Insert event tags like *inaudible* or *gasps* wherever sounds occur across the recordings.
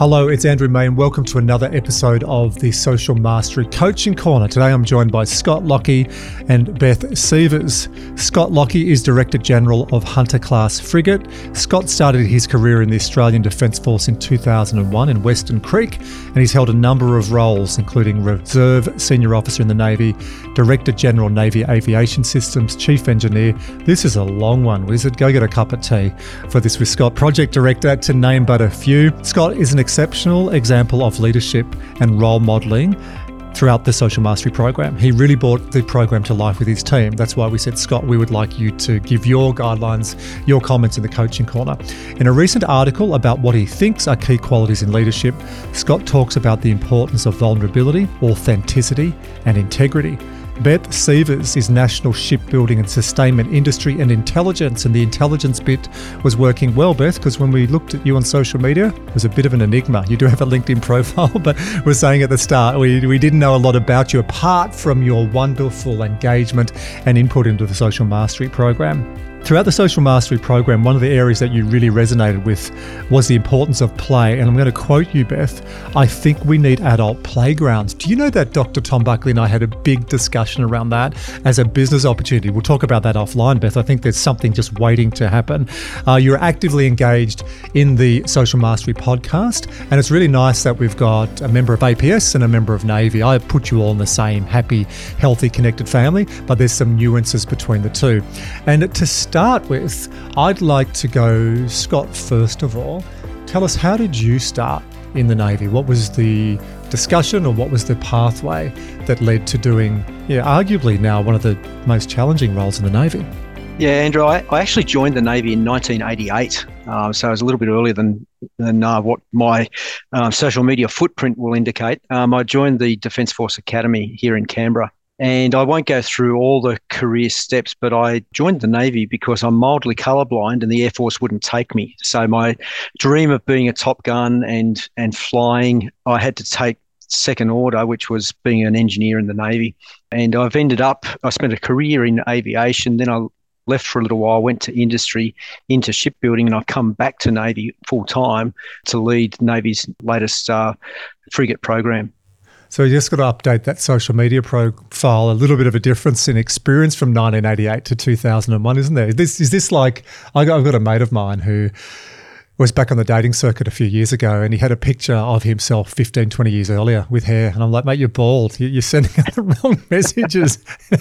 Hello, it's Andrew May, and welcome to another episode of the Social Mastery Coaching Corner. Today I'm joined by Scott Lockey and Beth Seivers. Scott Lockey is Director General of Hunter Class Frigate. Scott started his career in the Australian Defence Force in 2001 in Western Creek, and he's held a number of roles, including Reserve Senior Officer in the Navy, Director General Navy Aviation Systems, Chief Engineer. This is a long one, Wizard. Go get a cup of tea for this with Scott. Project Director, to name but a few. Scott is an exceptional example of leadership and role modelling throughout the social mastery program. He really brought the program to life with his team. That's why we said, Scott, we would like you to give your guidelines, your comments in the coaching corner. In a recent article about what he thinks are key qualities in leadership, Scott talks about the importance of vulnerability, authenticity, and integrity. Beth Seivers is National Shipbuilding and Sustainment Industry and Intelligence, and the intelligence bit was working well, Beth, because when we looked at you on social media, it was a bit of an enigma. You do have a LinkedIn *laughs* profile, but we're saying at the start we, we didn't know a lot about you apart from your wonderful engagement and input into the Social Mastery Program. Throughout the Social Mastery program, one of the areas that you really resonated with was the importance of play. And I'm going to quote you, Beth I think we need adult playgrounds. Do you know that Dr. Tom Buckley and I had a big discussion around that as a business opportunity? We'll talk about that offline, Beth. I think there's something just waiting to happen. Uh, you're actively engaged in the Social Mastery podcast, and it's really nice that we've got a member of APS and a member of Navy. I put you all in the same happy, healthy, connected family, but there's some nuances between the two. And to start with, I'd like to go, Scott, first of all. Tell us, how did you start in the Navy? What was the discussion or what was the pathway that led to doing, yeah, arguably now one of the most challenging roles in the Navy? Yeah, Andrew, I, I actually joined the Navy in 1988. Uh, so I was a little bit earlier than than uh, what my uh, social media footprint will indicate. Um, I joined the Defence Force Academy here in Canberra and I won't go through all the career steps, but I joined the Navy because I'm mildly colorblind and the Air Force wouldn't take me. So my dream of being a Top Gun and and flying, I had to take second order, which was being an engineer in the Navy. And I've ended up, I spent a career in aviation. Then I left for a little while, went to industry, into shipbuilding, and I've come back to Navy full time to lead Navy's latest uh, frigate program. So you just got to update that social media profile. A little bit of a difference in experience from 1988 to 2001, isn't there? This is this like I got, I've got a mate of mine who was back on the dating circuit a few years ago and he had a picture of himself 15, 20 years earlier with hair. And I'm like, mate, you're bald. You're sending *laughs* out the wrong messages. *laughs*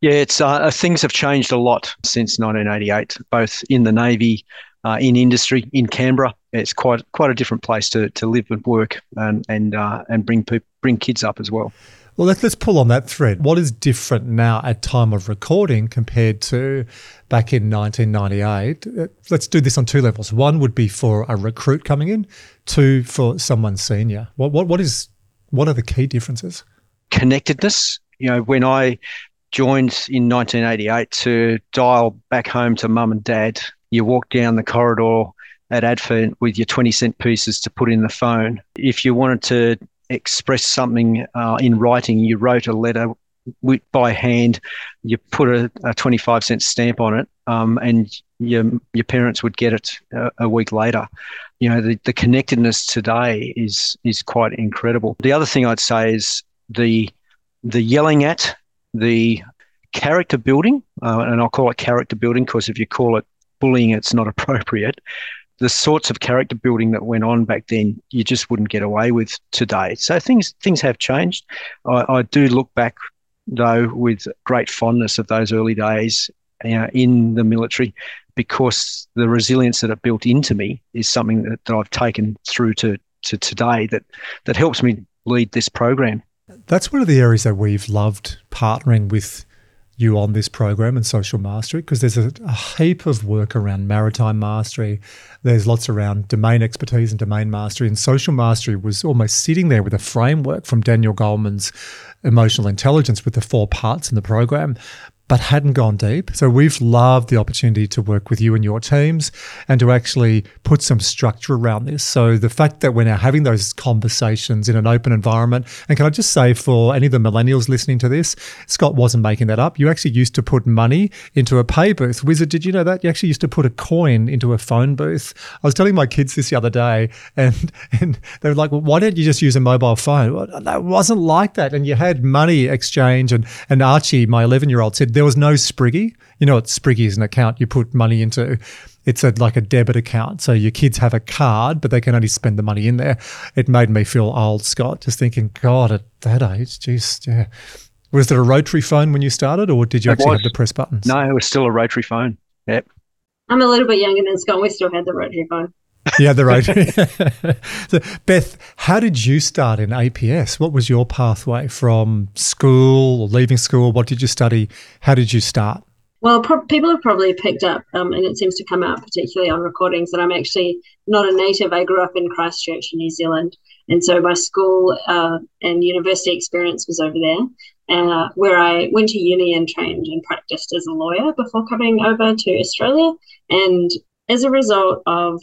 yeah, it's uh, things have changed a lot since 1988, both in the Navy, uh, in industry, in Canberra it's quite quite a different place to, to live and work and and uh, and bring bring kids up as well. Well, let's let's pull on that thread. What is different now at time of recording compared to back in 1998? Uh, let's do this on two levels. One would be for a recruit coming in. Two for someone senior. What what what is what are the key differences? Connectedness. You know, when I joined in 1988 to dial back home to mum and dad, you walk down the corridor at ADFA with your 20 cent pieces to put in the phone. If you wanted to express something uh, in writing, you wrote a letter by hand, you put a, a 25 cent stamp on it, um, and your, your parents would get it a, a week later. You know, the, the connectedness today is is quite incredible. The other thing I'd say is the the yelling at, the character building, uh, and I'll call it character building because if you call it bullying, it's not *laughs* appropriate the sorts of character building that went on back then, you just wouldn't get away with today. So things things have changed. I, I do look back though with great fondness of those early days you know, in the military because the resilience that it built into me is something that, that I've taken through to, to today that that helps me lead this program. That's one of the areas that we've loved partnering with you on this program and social mastery because there's a, a, heap of work around maritime mastery. There's lots around domain expertise and domain mastery. And social mastery was almost sitting there with a framework from Daniel Goleman's emotional intelligence with the four parts in the program. But hadn't gone deep. So we've loved the opportunity to work with you and your teams and to actually put some structure around this. So the fact that we're now having those conversations in an open environment, and can I just say for any of the millennials listening to this, Scott wasn't making that up. You actually used to put money into a pay booth. Wizard, did you know that? You actually used to put a coin into a phone booth. I was telling my kids this the other day, and, *laughs* and they were like, well, why don't you just use a mobile phone? Well, it wasn't like that. And you had money exchange. And, and Archie, my 11 year old, said there was no Spriggy. You know what Spriggy is an account you put money into. It's a, like a debit account. So your kids have a card, but they can only spend the money in there. It made me feel old, Scott, just thinking, God, at that age, just yeah. Was there a rotary phone when you started, or did you it actually was. have the press buttons? No, it was still a rotary phone. Yep. I'm a little bit younger than Scott. We still had the rotary phone. *laughs* yeah, the rotary. *laughs* so, Beth, how did you start in APS? What was your pathway from school or leaving school? What did you study? How did you start? Well, pro- people have probably picked up, um, and it seems to come out particularly on recordings, that I'm actually not a native. I grew up in Christchurch, in New Zealand. And so my school uh, and university experience was over there uh, where I went to uni and trained and practiced as a lawyer before coming over to Australia. And as a result of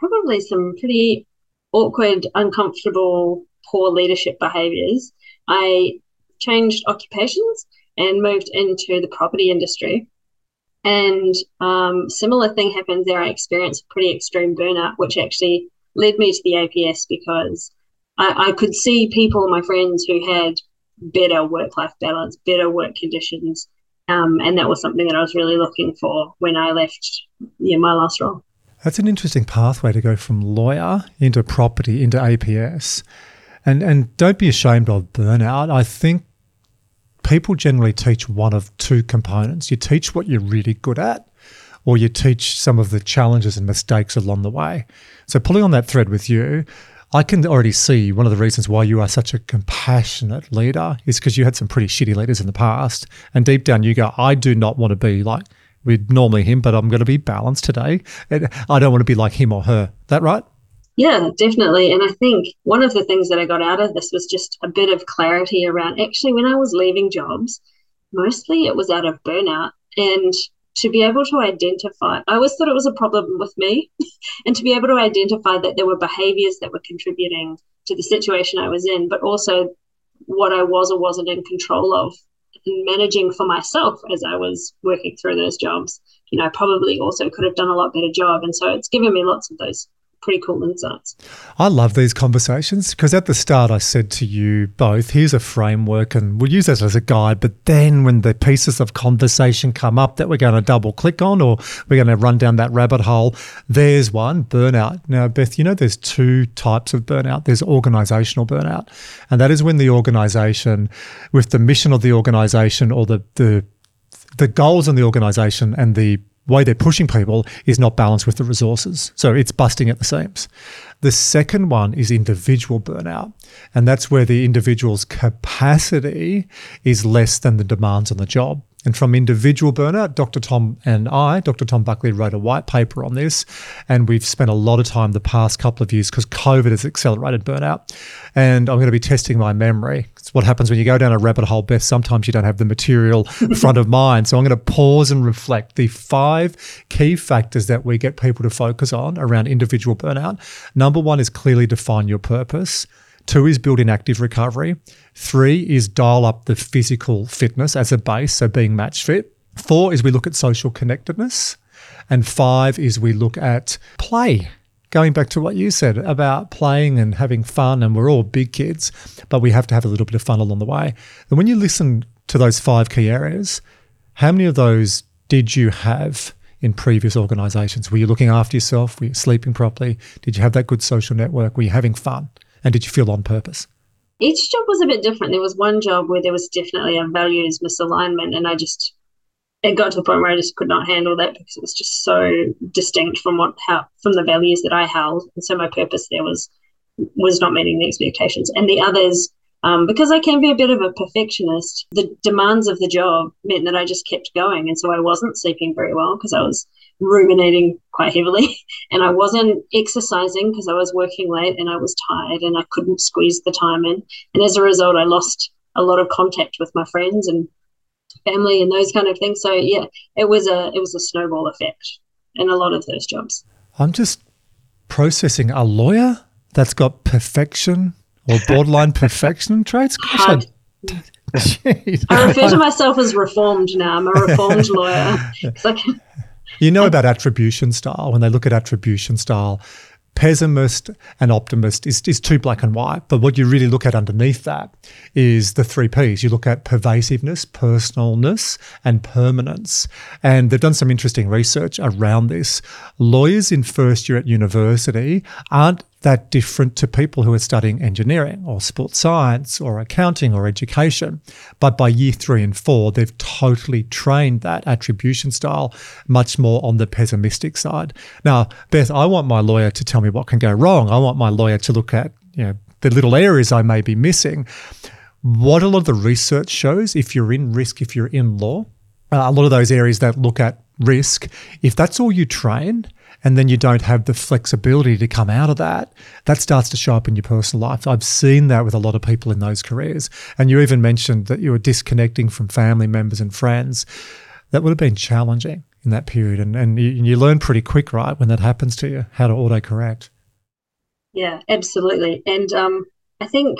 probably some pretty awkward, uncomfortable, poor leadership behaviors, I changed occupations and moved into the property industry. And um, similar thing happened there. I experienced pretty extreme burnout, which actually led me to the APS because I, I could see people, my friends, who had better work life balance, better work conditions. Um, and that was something that I was really looking for when I left my last role. That's an interesting pathway to go from lawyer into property into APS. And and don't be ashamed of burnout. I think people generally teach one of two components. You teach what you're really good at, or you teach some of the challenges and mistakes along the way. So pulling on that thread with you, I can already see one of the reasons why you are such a compassionate leader is because you had some pretty shitty leaders in the past. And deep down, you go, I do not want to be like we're normally him, but I'm going to be balanced today. And I don't want to be like him or her. That right? Yeah, definitely. And I think one of the things that I got out of this was just a bit of clarity around actually when I was leaving jobs, mostly it was out of burnout. And to be able to identify, I always thought it was a problem with me, *laughs* and to be able to identify that there were behaviors that were contributing to the situation I was in, but also what I was or wasn't in control of and managing for myself as I was working through those jobs. You know, I probably also could have done a lot better job. And so it's given me lots of those pretty cool insights. I love these conversations because at the start I said to you both, here's a framework and we'll use that as a guide. But then when the pieces of conversation come up that we're going to double click on or we're going to run down that rabbit hole, there's one burnout. Now, Beth, you know, there's two types of burnout there's organizational burnout, and that is when the organization, with the mission of the organization or the, the the goals in the organization and the way they're pushing people is not balanced with the resources. So it's busting at the seams. The second one is individual burnout. And that's where the individual's capacity is less than the demands on the job. And from individual burnout, Dr. Tom and I, Dr. Tom Buckley, wrote a white paper on this. And we've spent a lot of time the past couple of years because COVID has accelerated burnout. And I'm going to be testing my memory. It's what happens when you go down a rabbit hole, Beth. Sometimes you don't have the material *laughs* front of mind. So I'm going to pause and reflect the five key factors that we get people to focus on around individual burnout. Number one is clearly define your purpose. Two is build in active recovery. Three is dial up the physical fitness as a base, so being match fit. Four is we look at social connectedness. And five is we look at play. Going back to what you said about playing and having fun, and we're all big kids, but we have to have a little bit of fun along the way. And when you listen to those five key areas, how many of those did you have in previous organizations? Were you looking after yourself? Were you sleeping properly? Did you have that good social network? Were you having fun? And did you feel on purpose? Each job was a bit different. There was one job where there was definitely a values misalignment, and I just it got to a point where I just could not handle that because it was just so distinct from what how from the values that I held, and so my purpose there was was not meeting the expectations. And the others, um, because I can be a bit of a perfectionist, the demands of the job meant that I just kept going, and so I wasn't sleeping very well because I was ruminating quite heavily *laughs* and I wasn't exercising because I was working late and I was tired and I couldn't squeeze the time in. And as a result, I lost a lot of contact with my friends and family and those kind of things. So yeah, it was a it was a snowball effect in a lot of those jobs. I'm just processing a lawyer that's got perfection or borderline perfection *laughs* traits. Gosh, I, *laughs* I refer to myself as reformed now. I'm a reformed lawyer. *laughs* Like, you know about attribution style. When they look at attribution style, pessimist and optimist is, is too black and white. But what you really look at underneath that is the three P's. You look at pervasiveness, personalness, and permanence. And they've done some interesting research around this. Lawyers in first year at university aren't that different to people who are studying engineering or sports science or accounting or education. But by year three and four, they've totally trained that attribution style much more on the pessimistic side. Now, Beth, I want my lawyer to tell me what can go wrong. I want my lawyer to look at, you know, the little areas I may be missing. What a lot of the research shows, if you're in risk, if you're in law, uh, a lot of those areas that look at risk, if that's all you train, and then you don't have the flexibility to come out of that, that starts to show up in your personal life. I've seen that with a lot of people in those careers. And you even mentioned that you were disconnecting from family members and friends. That would have been challenging in that period. And, and you, you learn pretty quick, right, when that happens to you, how to autocorrect. Yeah, absolutely. And um, I think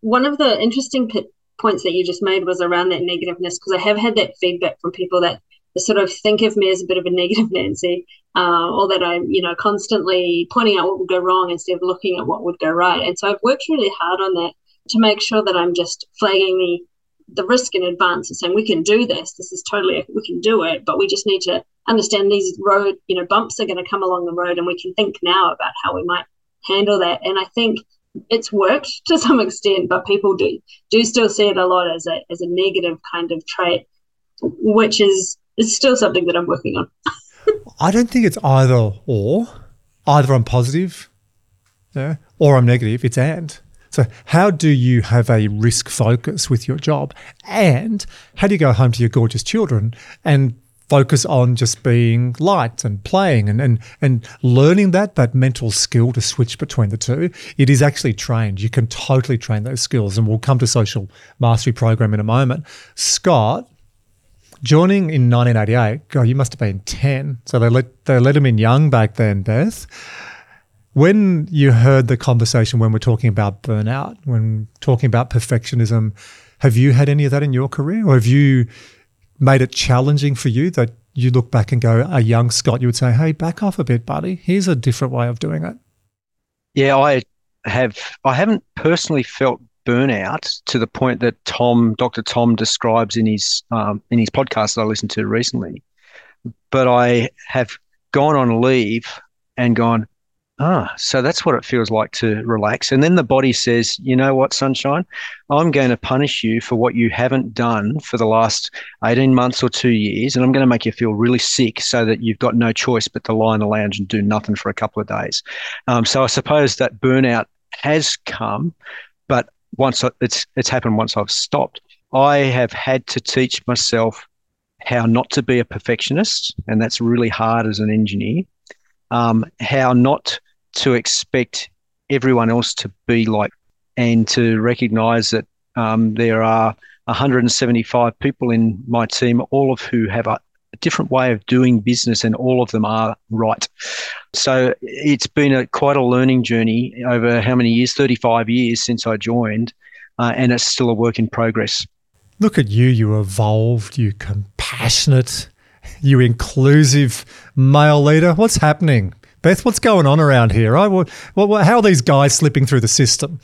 one of the interesting p- points that you just made was around that negativeness, because I have had that feedback from people that sort of think of me as a bit of a negative *laughs* Nancy, uh, or that I'm, you know, constantly pointing out what would go wrong instead of looking at what would go right. And so I've worked really hard on that to make sure that I'm just flagging the the risk in advance and saying we can do this. This is totally we can do it, but we just need to understand these road, you know, bumps are going to come along the road, and we can think now about how we might handle that. And I think it's worked *laughs* to some extent, but people do do still see it a lot as a as a negative kind of trait, which is is still something that I'm working on. I don't think it's either or. Either I'm positive, yeah, or I'm negative. It's and. So, how do you have a risk focus with your job? And how do you go home to your gorgeous children and focus on just being light and playing and, and, and learning that, that mental skill to switch between the two? It is actually trained. You can totally train those skills. And we'll come to social mastery program in a moment. Scott, Joining in 1988, God, you must have been 10. So they let, they let him in young back then, Beth. When you heard the conversation when we're talking about burnout, when talking about perfectionism, have you had any of that in your career? Or have you made it challenging for you that you look back and go, a young Scott, you would say, hey, back off a bit, buddy. Here's a different way of doing it. Yeah, I have. I haven't personally felt burnout to the point that Tom, Dr. Tom, describes in his um, in his podcast that I listened to recently. But I have gone on leave and gone, ah, so that's what it feels like to relax. And then the body says, you know what, sunshine, I'm going to punish you for what you haven't done for the last 18 months or two years. And I'm going to make you feel really sick so that you've got no choice but to lie in the lounge and do nothing for a couple of days. Um, so I suppose that burnout has come, but once it's it's happened once I've stopped. I have had to teach myself how not to be a perfectionist, and that's really hard as an engineer. Um, how not to expect everyone else to be like, and to recognize that um, there are 175 people in my team, all of who have a different way of doing business, and all of them are right. So it's been a quite a learning journey over how many years? 35 years since I joined, uh, and it's still a work in progress. Look at you, you evolved, you compassionate, you inclusive male leader. What's happening? Beth, what's going on around here? Right? What, what, how are these guys slipping through the system?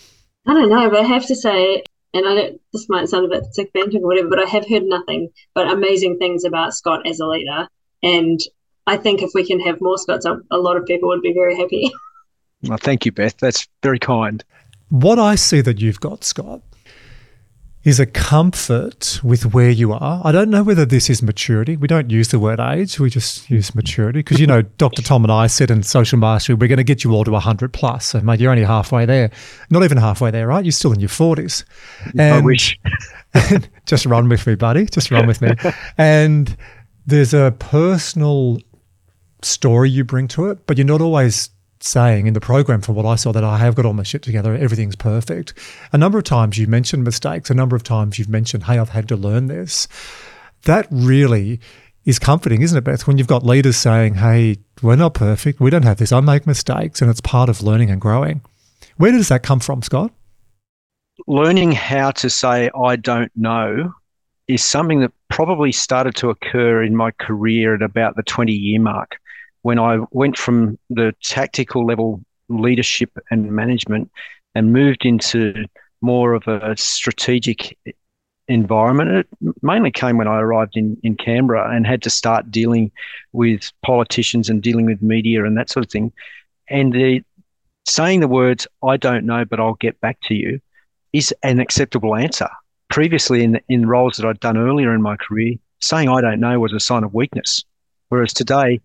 I don't know, but I have to say, and I don't, this might sound a bit segmenting or whatever, but I have heard nothing but amazing things about Scott as a leader. And I think if we can have more Scots, a, a lot of people would be very happy. *laughs* Well, thank you, Beth. That's very kind. What I see that you've got, Scott, is a comfort with where you are. I don't know whether this is maturity. We don't use the word age, we just use maturity. Because, you know, *laughs* Dr. Tom and I said in Social Mastery, we're going to get you all to 100 plus. So, mate, you're only halfway there. Not even halfway there, right? You're still in your 40s. And, I wish. *laughs* just run with me, buddy. Just run with me. *laughs* And there's a personal story you bring to it, but you're not always saying in the program from what I saw that I have got all my shit together, everything's perfect. A number of times you've mentioned mistakes, a number of times you've mentioned, hey, I've had to learn this. That really is comforting, isn't it, Beth? When you've got leaders saying, hey, we're not perfect, we don't have this, I make mistakes, and it's part of learning and growing. Where does that come from, Scott? Learning how to say, I don't know, is something that probably started to occur in my career at about the 20 year mark when I went from the tactical level leadership and management and moved into more of a strategic environment. It mainly came when I arrived in, in Canberra and had to start dealing with politicians and dealing with media and that sort of thing. And the, saying the words, I don't know, but I'll get back to you, is an acceptable answer. Previously, in, in roles that I'd done earlier in my career, saying I don't know was a sign of weakness. Whereas today,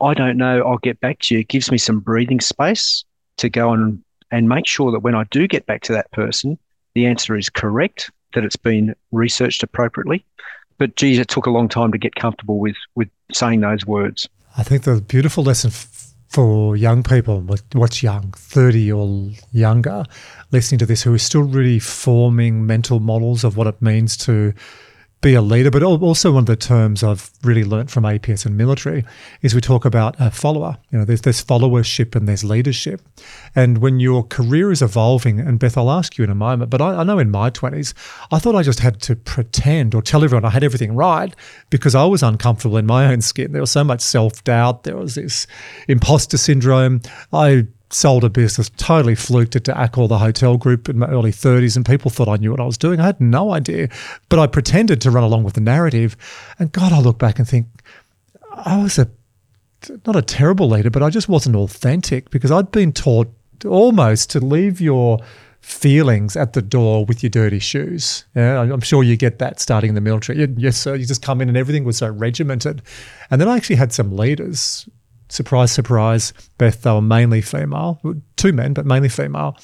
I don't know, I'll get back to you. It gives me some breathing space to go and, and make sure that when I do get back to that person, the answer is correct, that it's been researched appropriately. But geez, it took a long time to get comfortable with, with saying those words. I think the beautiful lesson f- for young people, what's young, 30 or younger, listening to this, who are still really forming mental models of what it means to be a leader, but also one of the terms I've really learnt from APS and military is we talk about a follower. You know, there's there's followership and there's leadership, and when your career is evolving, and Beth, I'll ask you in a moment, but I, I know in my twenties, I thought I just had to pretend or tell everyone I had everything right because I was uncomfortable in my own skin. There was so much self doubt. There was this imposter syndrome. I sold a business, totally fluked it to Accor, the hotel group in my early 30s, and people thought I knew what I was doing. I had no idea, but I pretended to run along with the narrative. And God, I look back and think I was a not a terrible leader, but I just wasn't authentic because I'd been taught almost to leave your feelings at the door with your dirty shoes. Yeah, I'm sure you get that starting in the military. Yes, sir. You just come in and everything was so regimented. And then I actually had some leaders surprise, surprise, Beth, they were mainly female, two men, but mainly female,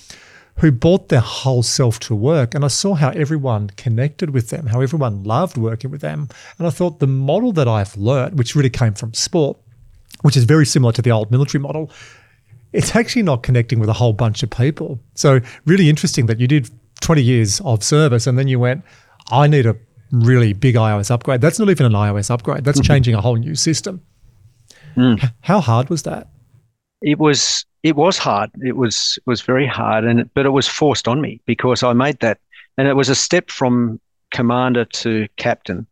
who brought their whole self to work. And I saw how everyone connected with them, how everyone loved working with them. And I thought the model that I've learnt, which really came from sport, which is very similar to the old military model, it's actually not connecting with a whole bunch of people. So, really interesting that you did 20 years of service and then you went, I need a really big iOS upgrade. That's not even an iOS upgrade, that's mm-hmm. changing a whole new system. Mm. How hard was that? It was it was hard. It was it was very hard, and but it was forced on me because I made that, and it was a step from commander to captain.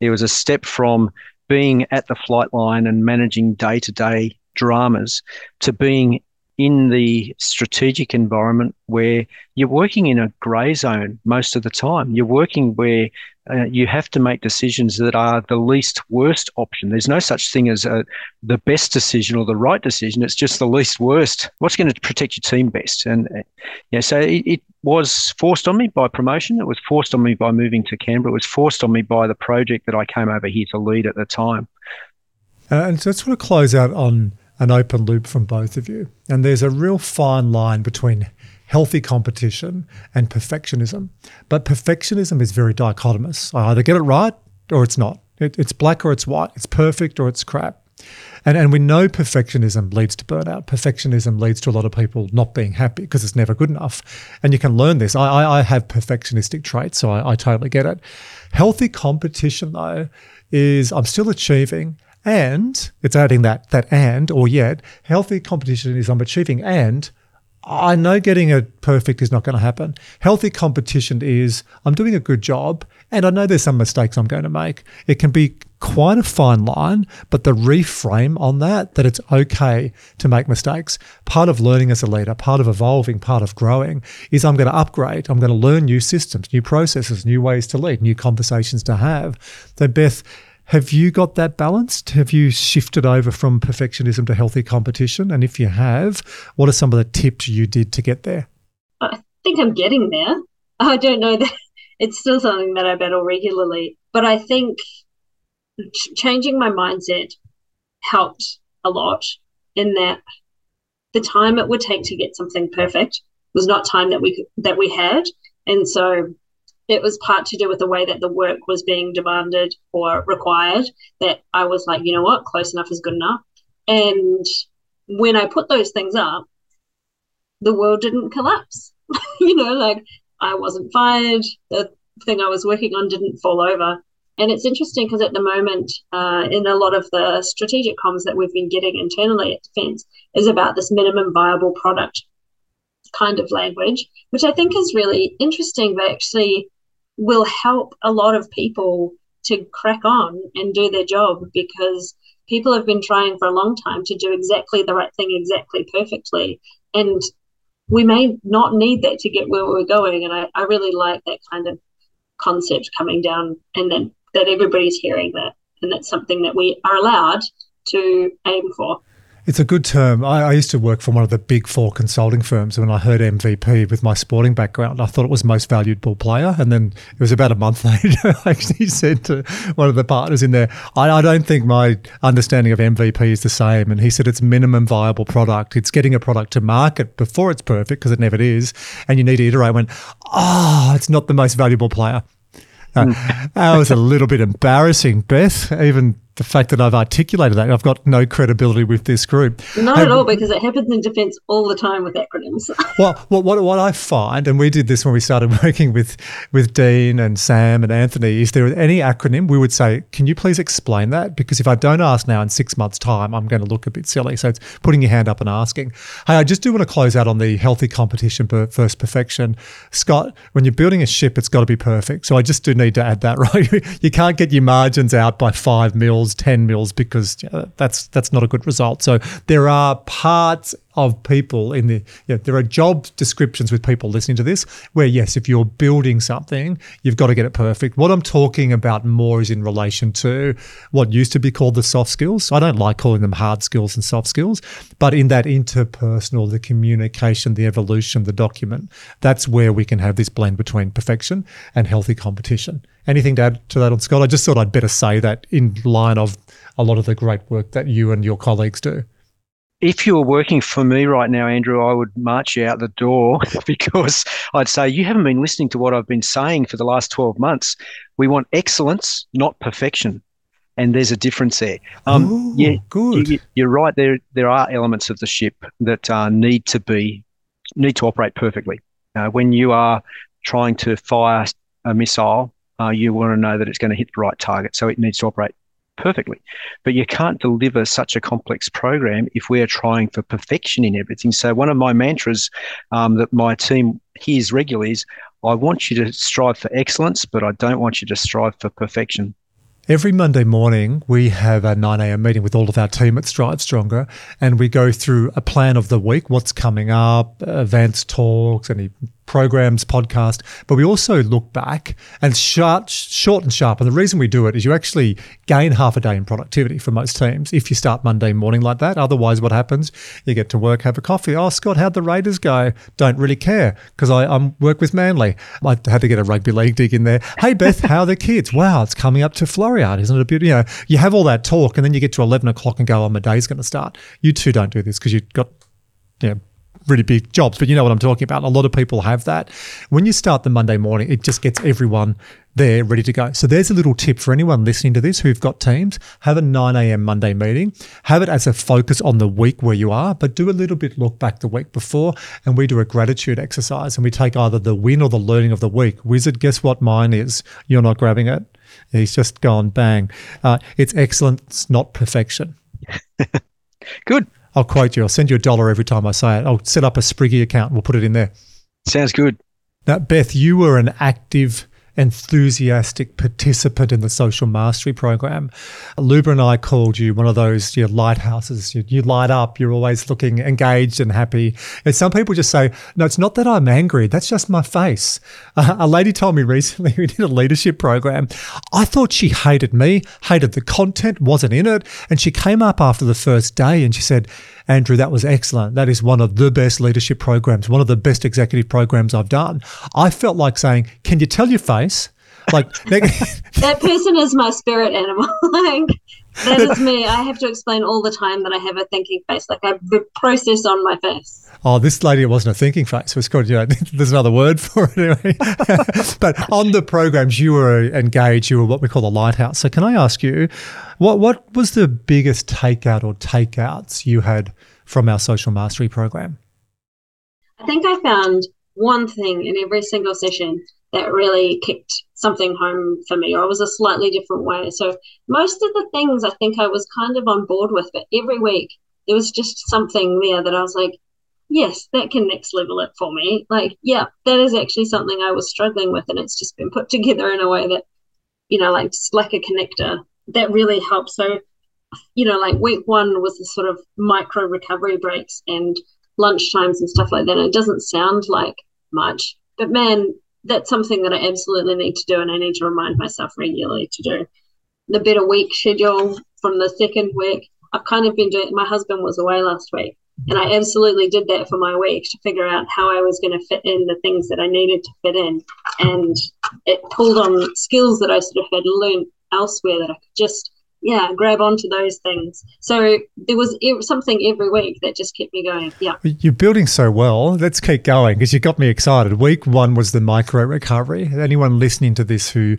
It was a step from being at the flight line and managing day to day dramas to being in the strategic environment where you're working in a grey zone most of the time. You're working where uh, you have to make decisions that are the least worst option. There's no such thing as a, the best decision or the right decision. It's just the least worst. What's going to protect your team best? And uh, yeah, so it, it was forced on me by promotion. It was forced on me by moving to Canberra. It was forced on me by the project that I came over here to lead at the time. Uh, and so I just want to close out on an open loop from both of you. And there's a real fine line between healthy competition and perfectionism. But perfectionism is very dichotomous. I either get it right or it's not. It, it's black or it's white. It's perfect or it's crap. And, and we know perfectionism leads to burnout. Perfectionism leads to a lot of people not being happy because it's never good enough. And you can learn this. I, I, I have perfectionistic traits, so I, I totally get it. Healthy competition, though, is I'm still achieving and it's adding that that and or yet healthy competition is I'm achieving and I know getting it perfect is not going to happen. Healthy competition is I'm doing a good job and I know there's some mistakes I'm going to make. It can be quite a fine line, but the reframe on that, that it's okay to make mistakes. Part of learning as a leader, part of evolving, part of growing is I'm going to upgrade. I'm going to learn new systems, new processes, new ways to lead, new conversations to have. So, Beth, have you got that balanced? Have you shifted over from perfectionism to healthy competition? And if you have, what are some of the tips you did to get there? I think I'm getting there. I don't know that *laughs* it's still something that I battle regularly, but I think changing my mindset helped a lot in that the time it would take to get something perfect was not time that we that we had and so it was part to do with the way that the work was being demanded or required that I was like, you know what, close enough is good enough. And when I put those things up, the world didn't collapse. *laughs* you know, like I wasn't fired, the thing I was working on didn't fall over. And it's interesting because at the moment, uh, in a lot of the strategic comms that we've been getting internally at Defence, is about this minimum viable product kind of language, which I think is really interesting, but actually will help a lot of people to crack on and do their job because people have been trying for a long time to do exactly the right thing exactly perfectly. And we may not need that to get where we're going. And I, I really like that kind of concept coming down and then that everybody's hearing that. And that's something that we are allowed to aim for. It's a good term. I, I, used to work for one of the big four consulting firms. And when I heard MVP with my sporting background, I thought it was most valuable player. And then it was about a month *laughs* later, I actually said to one of the partners in there, I, I don't think my understanding of MVP is the same. And he said it's minimum viable product. It's getting a product to market before it's perfect, because it never is. And you need to iterate. I went, oh, it's not the most valuable player. Uh, that was a little bit embarrassing, Beth, even the fact that I've articulated that. I've got no credibility with this group. Not at all, because it happens in defence all the time with acronyms. *laughs* well, what, what, what I find, and we did this when we started *laughs* working with, with Dean and Sam and Anthony, is there any acronym we would say, can you please explain that? Because if I don't ask now in six months' time, I'm going to look a bit silly. So it's putting your hand up and asking. Hey, I just do want to close out on the healthy competition versus perfection. Scott, when you're building a ship, it's got to be perfect. So I just do need to add that, *laughs* right? you can't get your margins out by five mils mils, 10 mils, because that's that's not a good result. So there are parts of people in the, there are job descriptions with people listening to this where, yes, if you're building something, you've got to get it perfect. What I'm talking about more is in relation to what used to be called the soft skills. I don't like calling them hard skills and soft skills, but in that interpersonal, the communication, the evolution, the document, that's where we can have this blend between perfection and healthy competition. Anything to add to that on Scott? I just thought I'd better say that in line of a lot of the great work that you and your colleagues do if you were working for me right now, Andrew, I would march you out the door *laughs* because I'd say, You haven't been listening to what I've been saying for the last 12 months. We want excellence, not perfection. And there's a difference there. Um, Ooh, yeah, good. You, are right. There, there are elements of the ship that uh, need to be need to operate perfectly. Uh, when you are trying to fire a missile, uh, you want to know that it's going to hit the right target. So it needs to operate perfectly. But you can't deliver such a complex program if we're trying for perfection in everything. So, one of my mantras um, that my team hears regularly is I want you to strive for excellence, but I don't want you to strive for perfection. Every Monday morning, we have a 9 a.m. meeting with all of our team at Strive Stronger, and we go through a plan of the week, what's coming up, events, talks, any programs, podcast, but we also look back and short, short and sharp. And the reason we do it is you actually gain half a day in productivity for most teams if you start Monday morning like that. Otherwise, what happens? You get to work, have a coffee. Oh, Scott, how'd the Raiders go? Don't really care because I I'm work with Manly. I had to get a rugby league dig in there. Hey, Beth, how are the kids? Wow, it's coming up to Floriade, isn't it a beauty? You know, you have all that talk and then you get to 11 o'clock and go, oh, my day's going to start. You two don't do this because you've got you know, really big jobs, but you know what I'm talking about. A lot of people have that. When you start the Monday morning, it just gets everyone there ready to go. So there's a little tip for anyone listening to this who've got teams. Have a 9 a.m. Monday meeting. Have it as a focus on the week where you are, but do a little bit look back the week before. And we do a gratitude exercise and we take either the win or the learning of the week. Wizard, guess what mine is? You're not grabbing it. He's just gone bang. Uh, it's excellence, not perfection. *laughs* Good. I'll quote you. I'll send you a dollar every time I say it. I'll set up a Spriggy account. We'll put it in there. Sounds good. Now, Beth, you were an active enthusiastic participant in the social mastery program. Luba and I called you one of those your lighthouses. You, you, light up. You're always looking engaged and happy. And some people just say, "No, it's not that I'm angry. That's just my face." Uh, a lady told me recently *laughs* we did a leadership program. I thought she hated me, hated the content, wasn't in it, and she came up after the first day and she said. Andrew, that was excellent. That is one of the best leadership programs, one of the best executive programs I've done. I felt like saying, Can you tell your face? Like *laughs* that person is my spirit animal. *laughs* like that is me. I have to explain all the time that I have a thinking face. Like I have the process on my face. Oh, this lady wasn't a thinking face. It was called, you know, *laughs* there's another word for it anyway. *laughs* but on the programs, you were engaged. You were what we call a lighthouse. So can I ask you, what what was the biggest takeout or takeouts you had from our social mastery program? I think I found one thing in every single session that really kicked something home for me, or it was a slightly different way. So most of the things I think I was kind of on board with, but every week there was just something there that I was like, yes, that can next level it for me. Like, yeah, that is actually something I was struggling with, and it's just been put *laughs* together in a way that, you know, like just like a connector that really helps. So, you know, like week one was the sort of micro recovery breaks and lunch times and stuff like that. And it doesn't sound like much, but man, that's something that I absolutely need to do, and I need to remind myself regularly to do. The better week schedule from the second week. I've kind of been doing. My husband was away last week, and I absolutely did that for my week to figure out how I was going to fit in the things that I needed to fit in. And it pulled on skills that I sort of had learned elsewhere that I could just, yeah, grab onto those things. So there was something every week that just kept me going. Yeah. You're building so well. Let's keep going because you got me excited. Week one was the micro recovery. Anyone listening to this who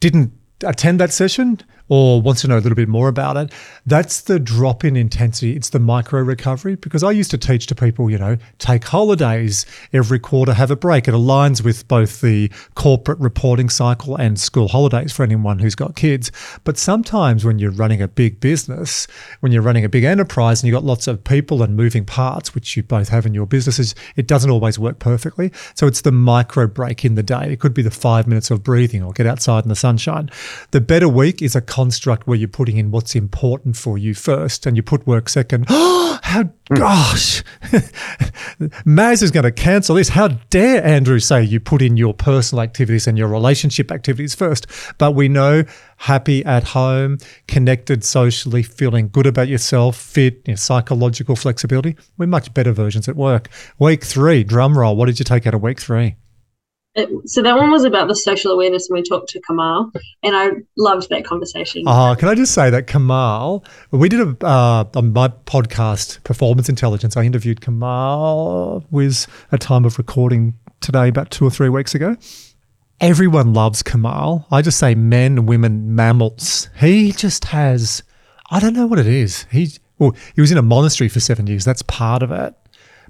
didn't attend that session, or wants to know a little bit more about it, that's the drop in intensity. It's the micro recovery because I used to teach to people, you know, take holidays every quarter, have a break. It aligns with both the corporate reporting cycle and school holidays for anyone who's got kids. But sometimes when you're running a big business, when you're running a big enterprise and you've got lots of people and moving parts, which you both have in your businesses, it doesn't always work perfectly. So it's the micro break in the day. It could be the five minutes of breathing or get outside in the sunshine. The better week is a construct where you're putting in what's important for you first and you put work second. *gasps* How gosh, *laughs* Maz is going to cancel this. How dare Andrew say you put in your personal activities and your relationship activities first? But we know happy at home, connected socially, feeling good about yourself, fit, you know, psychological flexibility. We're much better versions at work. Week three, drum roll. What did you take out of week three? It, so that one was about the social awareness and we talked to Kamal, and I loved that conversation. Oh, can I just say that Kamal, we did a uh, on my podcast, Performance Intelligence. I interviewed Kamal with a time of recording today, about two or three weeks ago. Everyone loves Kamal. I just say men, women, mammals. He just has, I don't know what it is. He well, he was in a monastery for seven years. That's part of it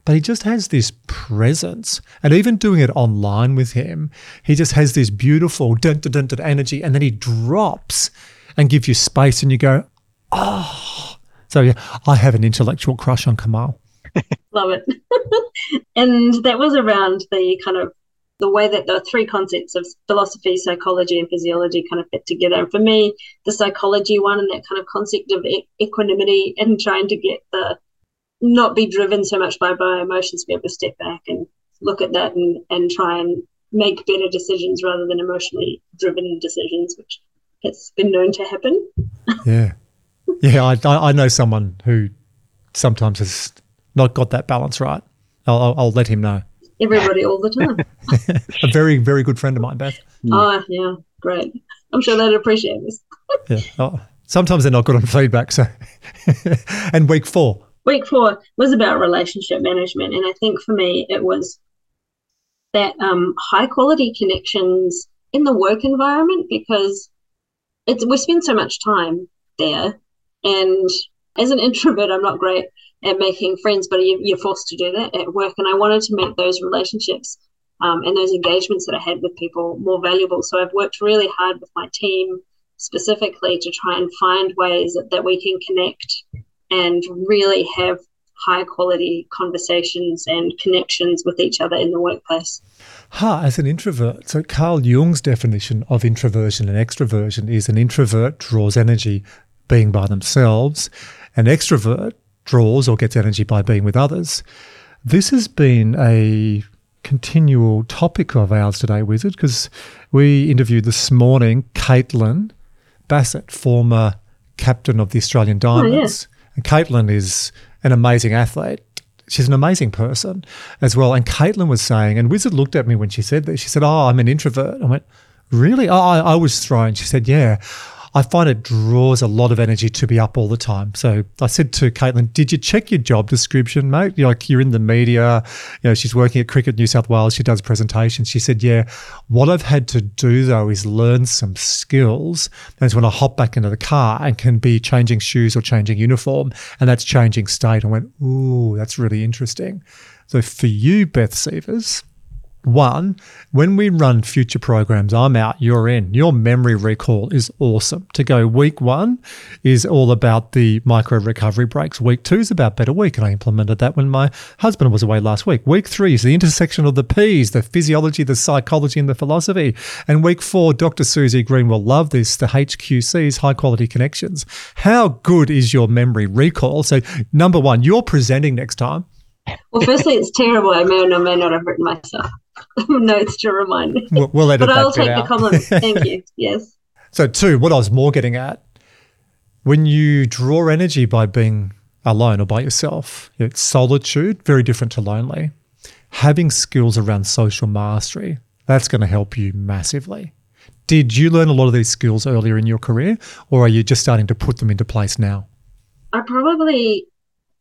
but he just has this presence. And even doing it online with him, he just has this beautiful dun, dun, dun, dun energy, and then he drops and gives you space, and you go, oh. So yeah, I have an intellectual crush on Kamal. *laughs* Love it. *laughs* and that was around the kind of the way that the three concepts of philosophy, psychology, and physiology kind of fit together. And for me, the psychology one and that kind of concept of equanimity and trying to get the not be driven so much by my emotions, to be able to step back and look at that and, and try and make better decisions rather than emotionally driven decisions, which has been known to happen. yeah. Yeah, I, I know someone who sometimes has not got that balance right. I'll, I'll, I'll let him know. Everybody all the time. *laughs* a very, very good friend of mine, Beth. Oh, yeah, great. I'm sure they'd appreciate this. yeah. Oh, sometimes they're not good on feedback. So, *laughs* and week four, week four was about relationship management. And I think for me, it was that um, high quality connections in the work environment because it's, we spend so much time there. And as an *laughs* introvert, I'm not great at making friends, but you, are forced to do that at work. And I wanted to make those relationships um, and those engagements that I had with people more valuable. So I've worked really hard with my team specifically to try and find ways that, that we can connect and really have high quality conversations and connections with each other in the workplace. Ha, as an introvert. So, Carl Jung's definition of introversion and extroversion is an introvert draws energy being by themselves, an extrovert draws or gets energy by being with others. This has been a continual topic of ours today, Wizard, because we interviewed this morning Caitlin Bassett, former captain of the Australian Diamonds. Oh, yeah and Caitlin is an amazing athlete. She's an amazing person as well. And Caitlin was saying, and Wizard looked at me when she said that. She said, Oh, I'm an introvert. I went, Really? Oh, I, I was thrown. She said, Yeah. I find it draws a lot of energy to be up all the time. So I said to Caitlin, "Did you check your job description, mate? You're like you're in the media. You know, she's working at Cricket New South Wales. She does presentations. She said, "Yeah, what I've had to do though is learn some skills. That's when I hop back into the car and can be changing shoes or changing uniform, and that's changing state." I went, "Ooh, that's really interesting." So for you, Beth Seivers, one, when we run future programs, I'm out, you're in. Your memory recall is awesome. To go week one is all about the micro recovery breaks. Week two is about better week. And I implemented that when my husband was away last week. Week three is the intersection of the P's, the physiology, the psychology, and the philosophy. And week four, Dr. Suzy Green will love this, the HQC's high quality connections. How good is your memory recall? So, number one, you're presenting next time. Well, firstly, it's terrible. I may or may not have written myself *laughs* notes to remind me. We'll, we'll edit but that I'll take out. the compliment. Thank you. *laughs* Yes. So, two, what I was more getting at, when you draw energy by being alone or by yourself, it's solitude, very different to lonely. Having skills around social mastery, that's going to help you massively. Did you learn a lot of these skills earlier in your career, or are you just starting to put them into place now? I probably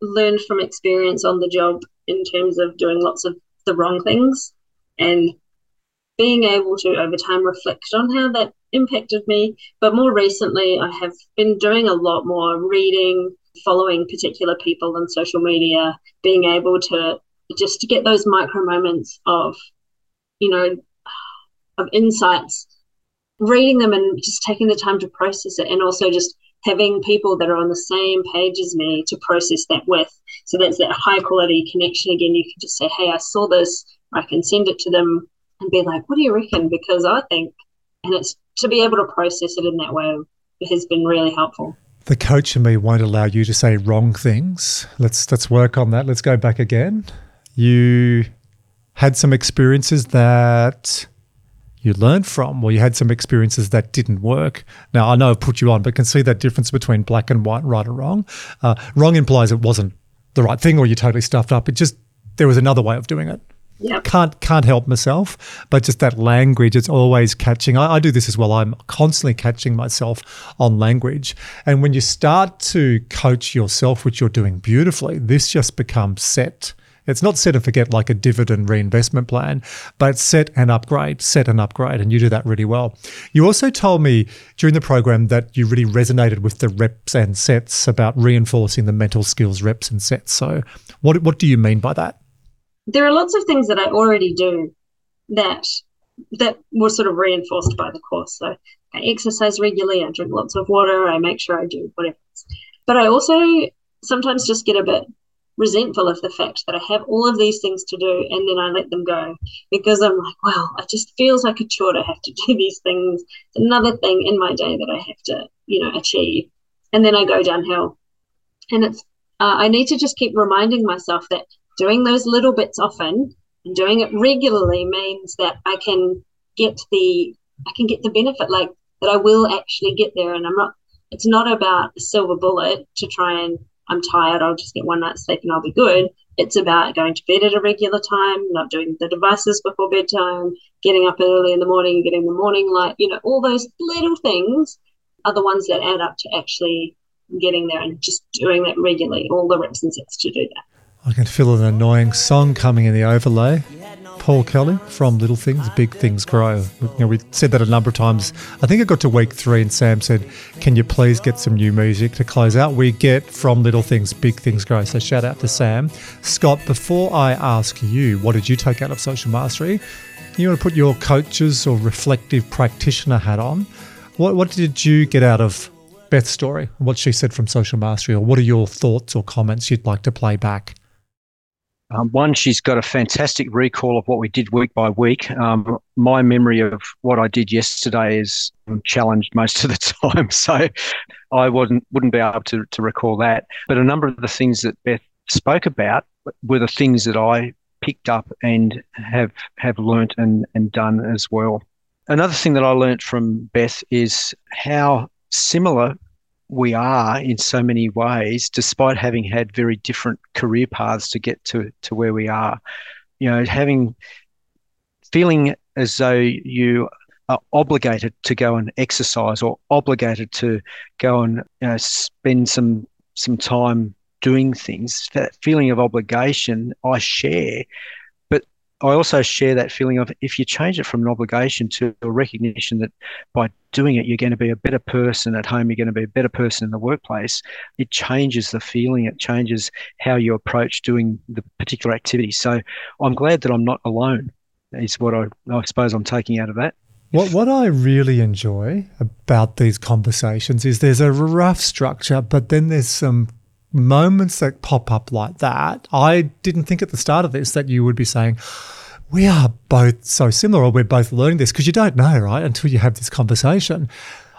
learned from experience on the job in terms of doing lots of the wrong things and being able to over time reflect on how that impacted me. But more recently, I have been doing a lot more reading, following particular people on social media, being able to just to get those micro moments of, you know, of insights, reading them and just taking the time to process it, and also just having people that are on the same page as me to process that with. So that's that high quality connection again. You can just say, Hey, I saw this. I can send it to them and be like, What do you reckon? Because I think, and it's to be able to process it in that way has been really helpful. The coach in me won't allow you to say wrong things. Let's let's work on that. Let's go back again. You had some experiences that you learned from, or you had some experiences that didn't work. Now, I know I've put you on, but can see that difference between black and white, right or wrong. Uh, wrong implies it wasn't the right thing, or you totally stuffed up. It just there was another way of doing it. Yep. Can't can't help myself, but just that language, it's always catching. I, I do this as well. I'm constantly catching myself on language, and when you start to coach yourself, which you're doing beautifully, this just becomes set. It's not set and forget like a dividend reinvestment plan, but set and upgrade, set and upgrade. And you do that really well. You also told me during the program that you really resonated with the reps and sets about reinforcing the mental skills reps and sets. So, what, what do you mean by that? There are lots of things that I already do that that were sort of reinforced by the course. So I exercise regularly, I drink lots of water, I make sure I do whatever. But I also sometimes just get a bit resentful of the fact that I have all of these things to do and then I let them go because I'm like, well, it just feels like a chore to have to do *laughs* these things. It's another thing in my day that I have to, you know, achieve. And then I go downhill. And it's, uh, I need to just keep reminding myself that doing those little bits often and doing it regularly means that I can get the, I can get the benefit, like that I will actually get there. And I'm not, it's not about a silver bullet to try and I'm tired, I'll just get one night's sleep and I'll be good. It's about going to bed at a regular time, not doing the devices before bedtime, getting up early in the morning, getting the morning light. You know, all those little things are the ones that add up to actually getting there and just doing that regularly, all the reps and sets to do that. I can feel an annoying song coming in the overlay. Paul Kelly from Little Things, Big Things Grow. You know, we said that a number of times. I think it got to week three, and Sam said, "Can you please get some new music to close out?" We get from Little Things, Big Things Grow. So shout out to Sam, Scott. Before I ask you, what did you take out of social mastery? You want to put your coaches or reflective practitioner hat on. What what did you get out of Beth's story? What she said from social mastery, or what are your thoughts or comments you'd like to play back? Um, one, she's got a fantastic recall of what we did week by week. Um, my memory of what I did yesterday is challenged most of the *laughs* time, so I wouldn't wouldn't be able to to recall that. But a number of the things that Beth spoke about were the things that I picked up and have have learnt and and done as well. Another thing that I learnt from Beth is how similar we are in so many ways, despite having had very different career paths to get to, to where we are. You know, having feeling as though you are obligated to go and exercise or obligated to go and you know, spend some some time doing things. That feeling of obligation I share, I also share that feeling of if you change it from an obligation to a recognition that by doing it you're going to be a better person at home, you're going to be a better person in the workplace. It changes the feeling. It changes how you approach doing the particular activity. So I'm glad that I'm not alone. Is what I, I suppose I'm taking out of that. What what I really enjoy about these conversations is there's a rough structure, but then there's some moments that pop up like that. I didn't think at the start of this that you would be saying, we are both so similar, or we're both learning this, because you don't know, right, until you have this conversation.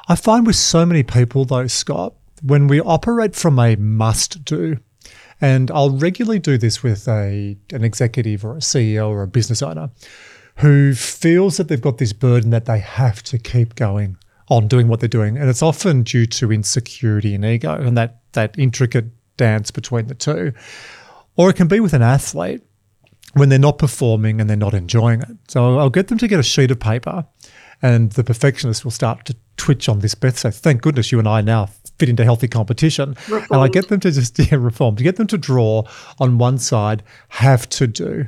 I find with so many people, though, Scott, when we operate from a must do, and I'll regularly do this with a an executive or a CEO or a business owner who feels that they've got this burden that they have to keep going on doing what they're doing. And it's often due to insecurity and ego and that that intricate dance between the two. Or it can be with an athlete when they're not performing and they're not enjoying it. So I'll get them to get a sheet of paper and the perfectionist will start to twitch on this Beth. So thank goodness you and I now fit into healthy competition. Reformed. And I get them to just *laughs* yeah, reform, to get them to draw on one side, have to do.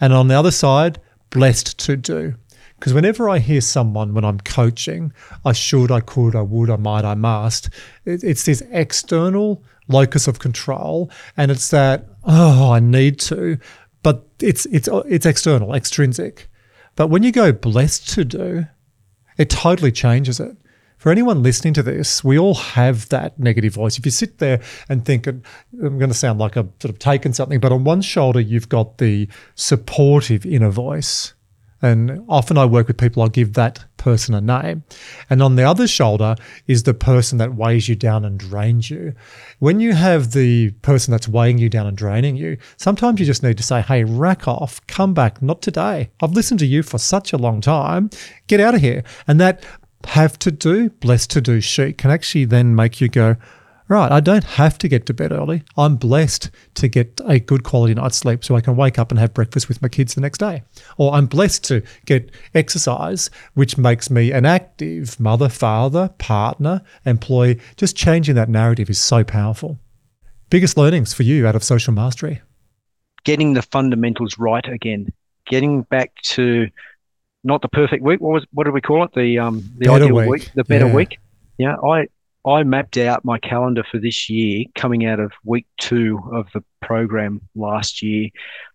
And on the other side, blessed to do. Because whenever I hear someone when I'm coaching, I should, I could, I would, I might, I must, it, it's this external locus of control, and it's that oh, I need to, but it's it's it's external, extrinsic. But when you go blessed to do, it totally changes it. For anyone listening to this, we all have that negative voice. If you sit there and think, I'm going to sound like I've sort of taken something, but on one shoulder, you've got the supportive inner voice. And often I work with people, I'll give that person a name. And on the other shoulder is the person that weighs you down and drains you. When you have the person that's weighing you down and draining you, sometimes you just need to say, hey, rack off, come back, not today. I've listened to you for such a long time. Get out of here. And that have to do, blessed to do sheet can actually then make you go, right, I don't have to get to bed early. I'm blessed to get a good quality night's sleep so I can wake up and have breakfast with my kids the next day. Or I'm blessed to get exercise, which makes me an active mother, father, partner, employee. Just changing that narrative is so powerful. Biggest learnings for you out of social mastery? Getting the fundamentals right again, getting back to not the perfect week. What was what did we call it? The um the better ideal week. week. the better Yeah. week. Yeah, I I mapped out my calendar for this year coming out of week two of the program last year,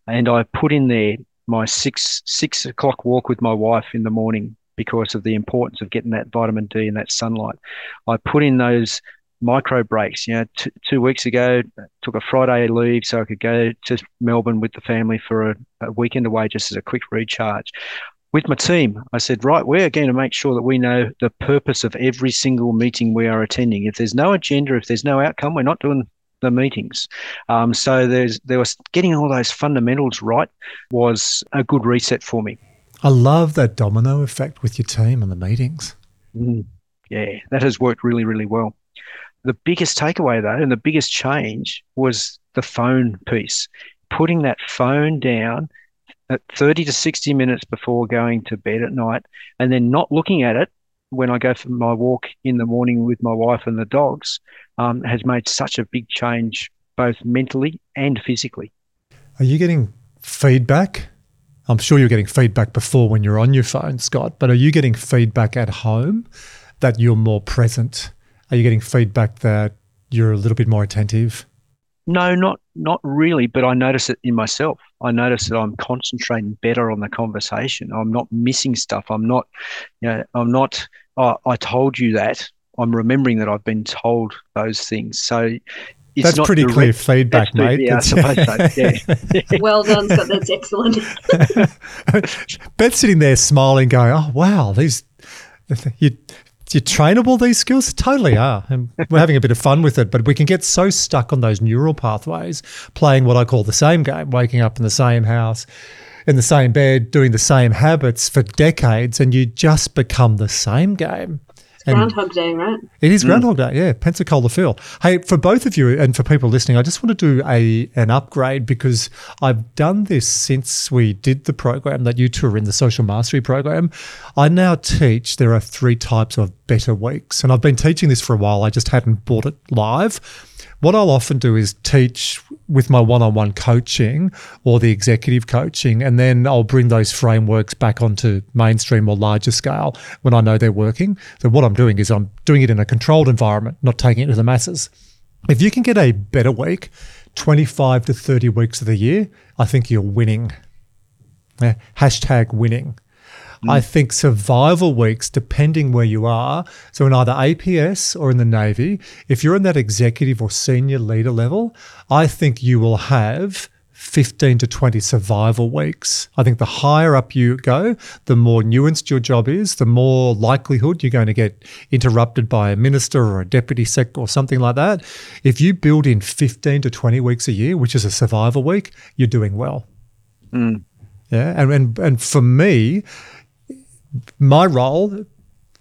and I put in there my six six o'clock walk with my wife in the morning because of the importance of getting that vitamin D and that sunlight. I put in those micro breaks. You know, t- two weeks ago, took a Friday leave so I could go to Melbourne with the family for a, a weekend away just as a quick recharge with my team, I said, right, we're going to make sure that we know the purpose of every single meeting we are attending. If there's no agenda, if there's no outcome, we're not doing the meetings. Um, so there's there was getting all those fundamentals right was a good reset for me. I love that domino effect with your team and the meetings. Mm, yeah, that has worked really, really well. The biggest takeaway though, and the biggest change was the phone piece. Putting that phone down at 30 to 60 minutes before going to bed at night and then not looking at it when I go for my walk in the morning with my wife and the dogs um, has made such a big change, both mentally and physically. Are you getting feedback? I'm sure you're getting feedback before when you're on your phone, Scott, but are you getting feedback at home that you're more present? Are you getting feedback that you're a little bit more attentive? No, not not really, but I notice it in myself. I notice that I'm concentrating better on the conversation. I'm not missing stuff. I'm not, you know, I'm not. Oh, I told you that. I'm remembering that I've been told those things. So it's That's not pretty direct- clear feedback, That's mate. pretty- Yeah, so. Yeah. *laughs* Well done, Scott. That's excellent. *laughs* Beth's sitting there smiling, going, "Oh wow, these you you trainable these skills totally are." And we're having a bit of fun with it, but we can get so stuck on those neural pathways, playing what I call the same game, waking up in the same house, in the same bed, doing the same habits for decades, and you just become the same game. Groundhog Day, right? It is Groundhog mm. Day, yeah. Punxsutawney Phil. Hey, for both of you and for people listening, I just want to do a an upgrade because I've done this since we did the program that you two are in the social mastery program. I now teach there are three types of better weeks, and I've been teaching this for a while. I just hadn't brought it live. What I'll often do is teach with my one on one coaching or the executive coaching, and then I'll bring those frameworks back onto mainstream or larger scale when I know they're working. So, what I'm doing is I'm doing it in a controlled environment, not taking it to the masses. If you can get a better week, 25 to 30 weeks of the year, I think you're winning. Yeah, hashtag winning. Mm. I think survival weeks, depending where you are, so in either APS or in the Navy, if you're in that executive or senior leader level, I think you will have 15 to 20 survival weeks. I think the higher up you go, the more nuanced your job is, the more likelihood you're going to get interrupted by a minister or a deputy sec or something like that. If you build in 15 to 20 weeks a year, which is a survival week, you're doing well. Mm. Yeah. And, and, and for me, my role,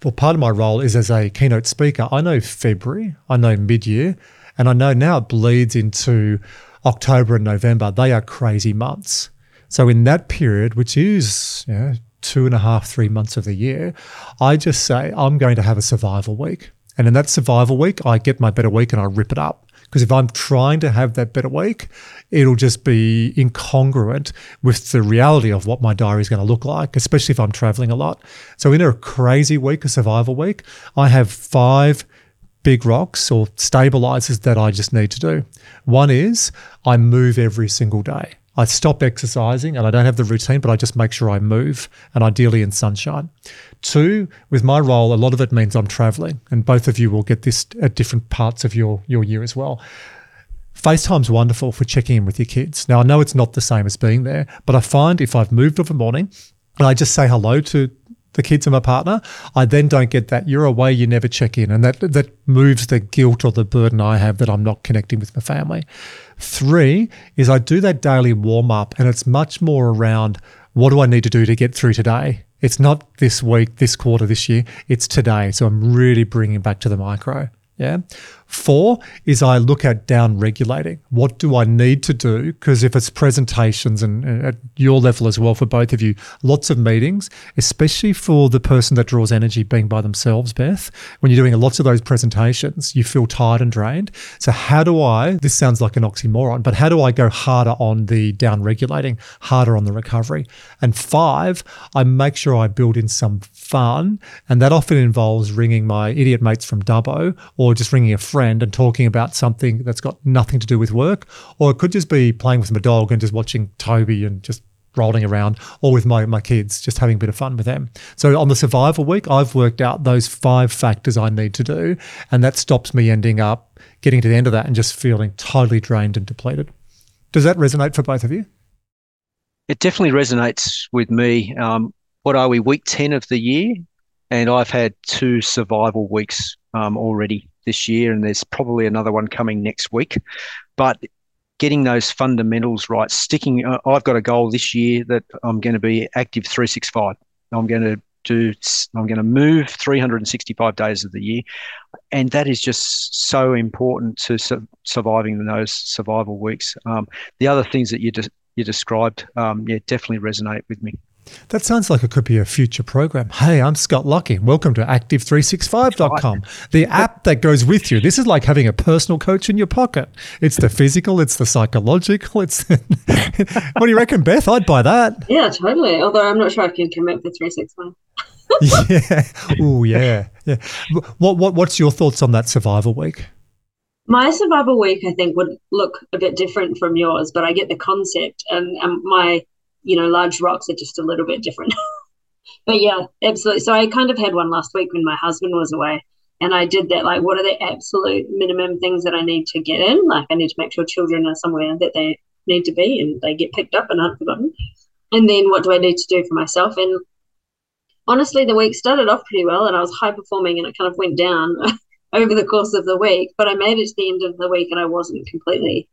well, part of my role is as a keynote speaker. I know February, I know mid year, and I know now it bleeds into October and November. They are crazy months. So in that period, which is you know, two and a half, three months of the year, I just say I'm going to have a survival week. And in that survival week, I get my better week and I rip it up. Because if I'm trying to have that better week, it'll just be incongruent with the reality of what my diary is going to look like, especially if I'm traveling a lot. So in a crazy week, a survival week, I have five big rocks or stabilizers that I just need to do. One is I move every single day. I stop exercising and I don't have the routine, but I just make sure I move and ideally in sunshine. Two, with my role, a lot of it means I'm traveling, and both of you will get this at different parts of your, your year as well. FaceTime's wonderful for checking in with your kids. Now, I know it's not the same as being there, but I find if I've moved of a morning and I just say hello to the kids and my partner, I then don't get that you're away, you never check in. And that that moves the guilt or the burden I have that I'm not connecting with my family. Three is I do that daily warm up and it's much more around what do I need to do to get through today? It's not this week, this quarter, this year. It's today. So I'm really bringing back to the micro. Yeah. Four is I look at down regulating. What do I need to do? Because if it's presentations and, and, at your level as well for both of you, lots of meetings, especially for the person that draws energy being by themselves, Beth, when you're doing lots of those presentations, you feel tired and drained. So, how do I, this sounds like an oxymoron, but how do I go harder on the down regulating, harder on the recovery? And five, I make sure I build in some fun. And that often involves ringing my idiot mates from Dubbo or just ringing a friend friend and talking about something that's got nothing to do with work, or it could just be playing with my dog and just watching Toby and just rolling around, or with my, my kids, just having a bit of fun with them. So on the survival week, I've worked out those five factors I need to do, and that stops me ending up getting to the end of that and just feeling totally drained and depleted. Does that resonate for both of you? It definitely resonates with me. Um, what are we, week 10 of the year? And I've had two survival weeks um, already this year, and there's probably another one coming next week. But getting those fundamentals right, sticking. Uh, I've got a goal this year that I'm going to be active 365. I'm going to do. I'm going to move 365 days of the year, and that is just so important to su- surviving those survival weeks. Um, the other things that you de- you described, um, yeah, definitely resonate with me. That sounds like it could be a future program. Hey, I'm Scott Lockey. Welcome to active365.com, the app that goes with you. This is like having a personal coach in your pocket. It's the physical, it's the psychological, it's the *laughs* What do you reckon, Beth? I'd buy that. Yeah, totally. Although I'm not sure I can commit for 365. *laughs* yeah. Oh, yeah. Yeah. What what what's your thoughts on that survival week? My survival week, I think, would look a bit different from yours, but I get the concept. And um, my you know, large rocks are just a little bit different. *laughs* but yeah, absolutely. So I kind of had one last week when my husband was away. And I did that, like, what are the absolute minimum things that I need to get in? Like, I need to make sure children are somewhere that they need to be and they get picked up and aren't forgotten. And then what do I need to do for myself? And honestly, the week started off pretty well and I was high performing and it kind of went down *laughs* over the course of the week. But I made it to the end of the week and I wasn't completely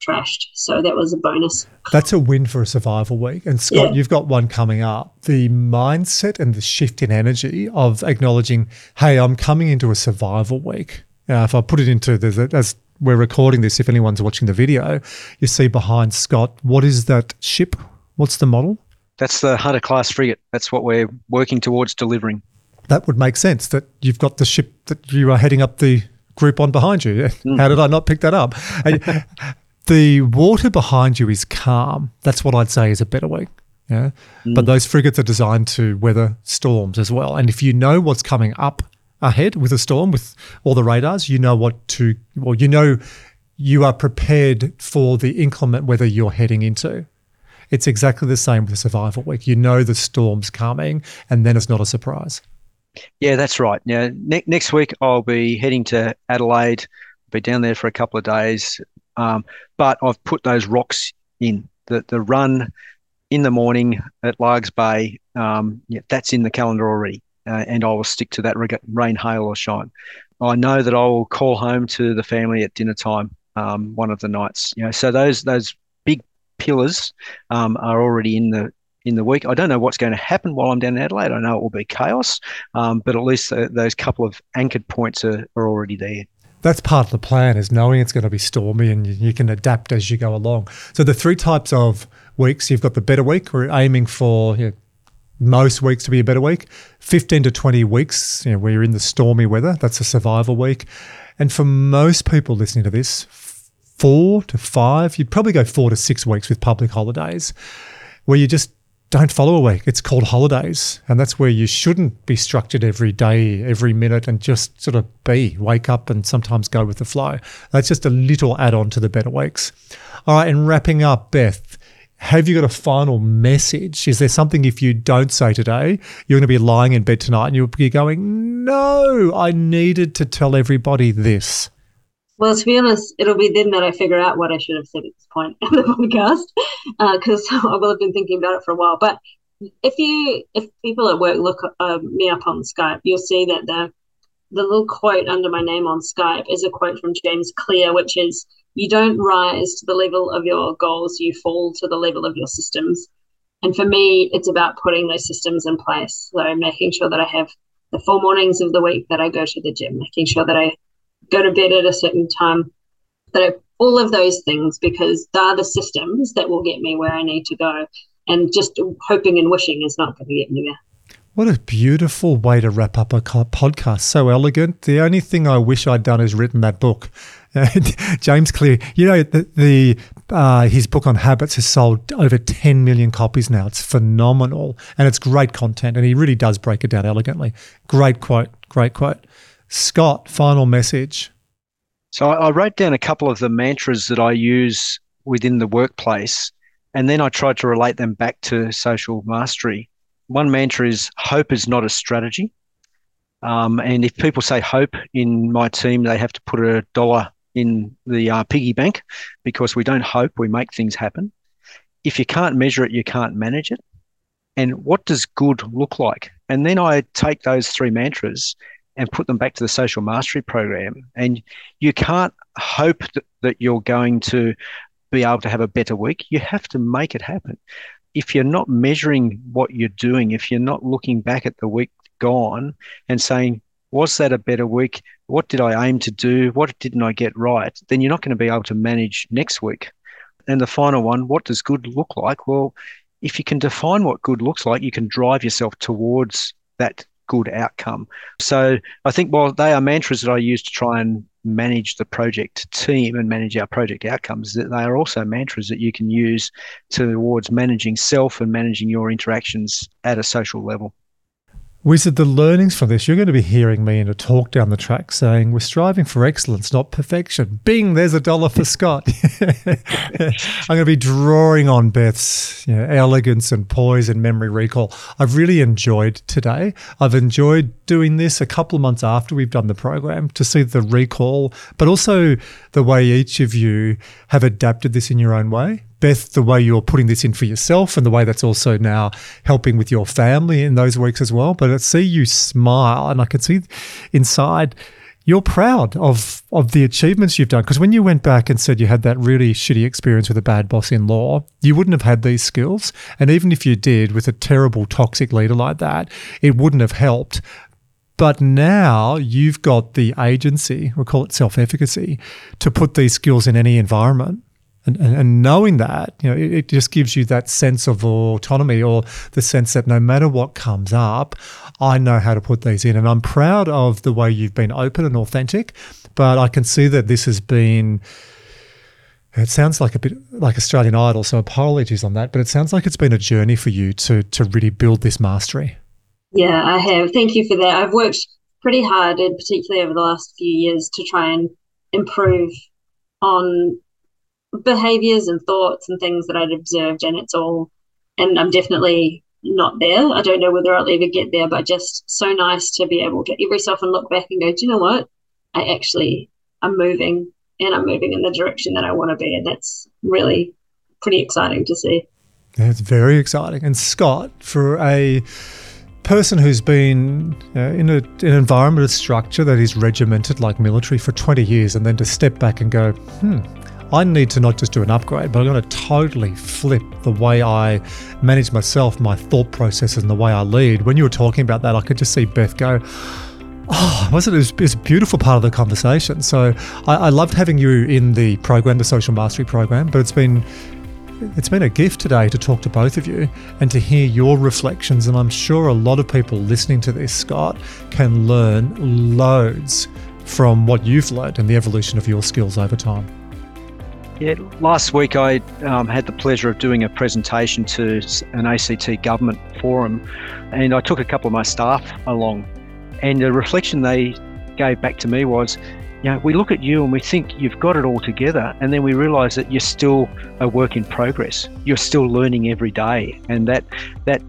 trashed. So that was a bonus. That's a win for a survival week. And Scott, yeah. you've got one coming up. The mindset and the shift in energy of acknowledging, hey, I'm coming into a survival week. Uh, if I put it into the, as we're recording this, if anyone's watching the video, you see behind Scott, what is that ship? What's the model? That's the Hunter class frigate. That's what we're working towards delivering. That would make sense that you've got the ship that you are heading up the group on behind you. Mm. How did I not pick that up? The water behind you is calm. That's what I'd say is a better way. Yeah. Mm. But those frigates are designed to weather storms as well. And if you know what's coming up ahead with a storm, with all the radars, you know what to, well, you know, you are prepared for the inclement weather you're heading into. It's exactly the same with the survival week. You know the storm's coming, and then it's not a surprise. Yeah, that's right. Now, ne- next week I'll be heading to Adelaide. I'll Be down there for a couple of days, um, but I've put those rocks in the the run in the morning at Largs Bay. Um, yeah, that's in the calendar already, uh, and I will stick to that rain, hail, or shine. I know that I will call home to the family at dinner time um, one of the nights. You know, so those those big pillars um, are already in the in the week. I don't know what's going to happen while I'm down in Adelaide. I know it will be chaos, um, but at least uh, those couple of anchored points are, are already there that's part of the plan is knowing it's going to be stormy and you, can adapt as you go along. So the three types of weeks, you've got the better week. We're aiming for you know, most weeks to be a better week. 15 to 20 weeks, you know, where you're in the stormy weather. That's a survival week. And for most people listening to this, four to five, you'd probably go four to six weeks with public holidays where you just don't follow a week. It's called holidays. And that's where you shouldn't be structured every day, every minute, and just sort of be, wake up and sometimes go with the flow. That's just a little add on to the better weeks. All right. And wrapping up, Beth, have you got a final message? Is there something if you don't say today, you're going to be lying in bed tonight and you'll be going, no, I needed to tell everybody this? Well, to be honest, it'll be then that I figure out what I should have said at this point *laughs* in the podcast, because uh, *laughs* I will have been thinking about it for a while. But if you, if people at work look uh, me up on Skype, you'll see that the the little quote under my name on Skype is a quote from James Clear, which is, "You don't rise to the level of your goals; you fall to the level of your systems." And for me, it's about putting those systems in place. So making sure that I have the four mornings of the week that I go to the gym, making sure that I go to bed at a certain time, that all of those things because they're the systems that will get me where I need to go. And just hoping and wishing is not going to get me there. What a beautiful way to wrap up a podcast. So elegant. The only thing I wish I'd done is written that book. *laughs* James Clear, you know, the, the uh, his book on habits has sold over 10 million copies now. It's phenomenal and it's great content. And he really does break it down elegantly. Great quote. Great quote. Scott, final message. So I wrote down a couple of the mantras that I use within the workplace, and then I tried to relate them back to social mastery. One mantra is hope is not a strategy. Um, and if people say hope in my team, they have to put a dollar in the uh, piggy bank because we don't hope, we make things happen. If you can't measure it, you can't manage it. And what does good look like? And then I take those three mantras and put them back to the social mastery program. And you can't hope that, that you're going to be able to have a better week. You have to make it happen. If you're not measuring what you're doing, if you're not looking back at the week gone and saying, was that a better week? What did I aim to do? What didn't I get right? Then you're not going to be able to manage next week. And the final one, what does good look like? Well, if you can define what good looks like, you can drive yourself towards that good outcome. So I think while they are mantras that I use to try and manage the project team and manage our project outcomes, that they are also mantras that you can use towards managing self and managing your interactions at a social level. Wizard, the learnings from this, you're going to be hearing me in a talk down the track saying we're striving for excellence, not perfection. Bing, there's a dollar for Scott. *laughs* I'm going to be drawing on Beth's you know, elegance and poise and memory recall. I've really enjoyed today. I've enjoyed doing this a couple of months after we've done the program to see the recall, but also the way each of you have adapted this in your own way Beth, the way you're putting this in for yourself and the way that's also now helping with your family in those weeks as well. But I see you smile and I can see inside you're proud of of the achievements you've done. Because when you went back and said you had that really shitty experience with a bad boss in law you wouldn't have had these skills. And even if you did with a terrible toxic leader like that it wouldn't have helped. But now you've got the agency we'll call it self-efficacy to put these skills in any environment and, and, and, knowing that, you know, it, it, just gives you that sense of autonomy or the sense that no matter what comes up, I know how to put these in. And I'm proud of the way you've been open and authentic, but I can see that this has been. It sounds like a bit like Australian Idol, so apologies on that, but it sounds like it's been a journey for you to to really build this mastery. Yeah, I have. Thank you for that. I've worked pretty hard, and particularly over the last few years, to try and improve on behaviors and thoughts and things that I'd observed, and it's all, and I'm definitely not there. I don't know whether I'll ever get there, but just so nice to be able to every so often look back and go, do you know what? I actually I'm moving and I'm moving in the direction that I want to be. And that's really pretty exciting to see. It's very exciting. And Scott, for a person who's been uh, in a, an environment, a structure that is regimented like military for 20 years, and then to step back and go, hmm, I need to not just do an upgrade, but I'm going to totally flip the way I manage myself, my thought processes, and the way I lead. When you were talking about that, I could just see Beth go, Oh, wasn't it? It was a beautiful part of the conversation. So I, I loved having you in the program, the Social Mastery program, but it's been it's been a gift today to talk to both of you and to hear your reflections. And I'm sure a lot of people listening to this, Scott, can learn loads from what you've learned and the evolution of your skills over time. Yeah, last week I um, had the pleasure of doing a presentation to an ACT government forum, and I took a couple of my staff along. And the reflection they gave back to me was, you know, we look at you and we think you've got it all together, and then we realise that you're still a work in progress. You're still learning every day, and that that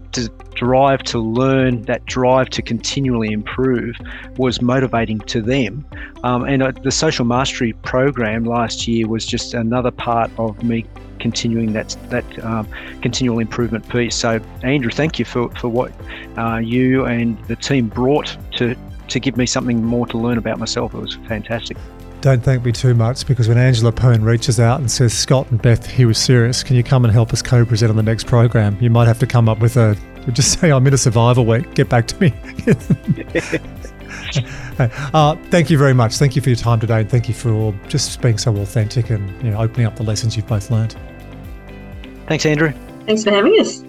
drive to learn, that drive to continually improve was motivating to them. Um, and uh, the social mastery program last year was just another part of me continuing that that um, continual improvement piece. So, Andrew, thank you for, for what uh, you and the team brought to to give me something more to learn about myself. It was fantastic. Don't thank me too much because when Angela Pern reaches out and says, Scott and Beth, he was serious, can you come and help us co present on the next program? You might have to come up with a just say I'm in a survival week. Get back to me. *laughs* uh, thank you very much. Thank you for your time today, and thank you for just being so authentic and you know, opening up the lessons you've both learned. Thanks, Andrew. Thanks for having us.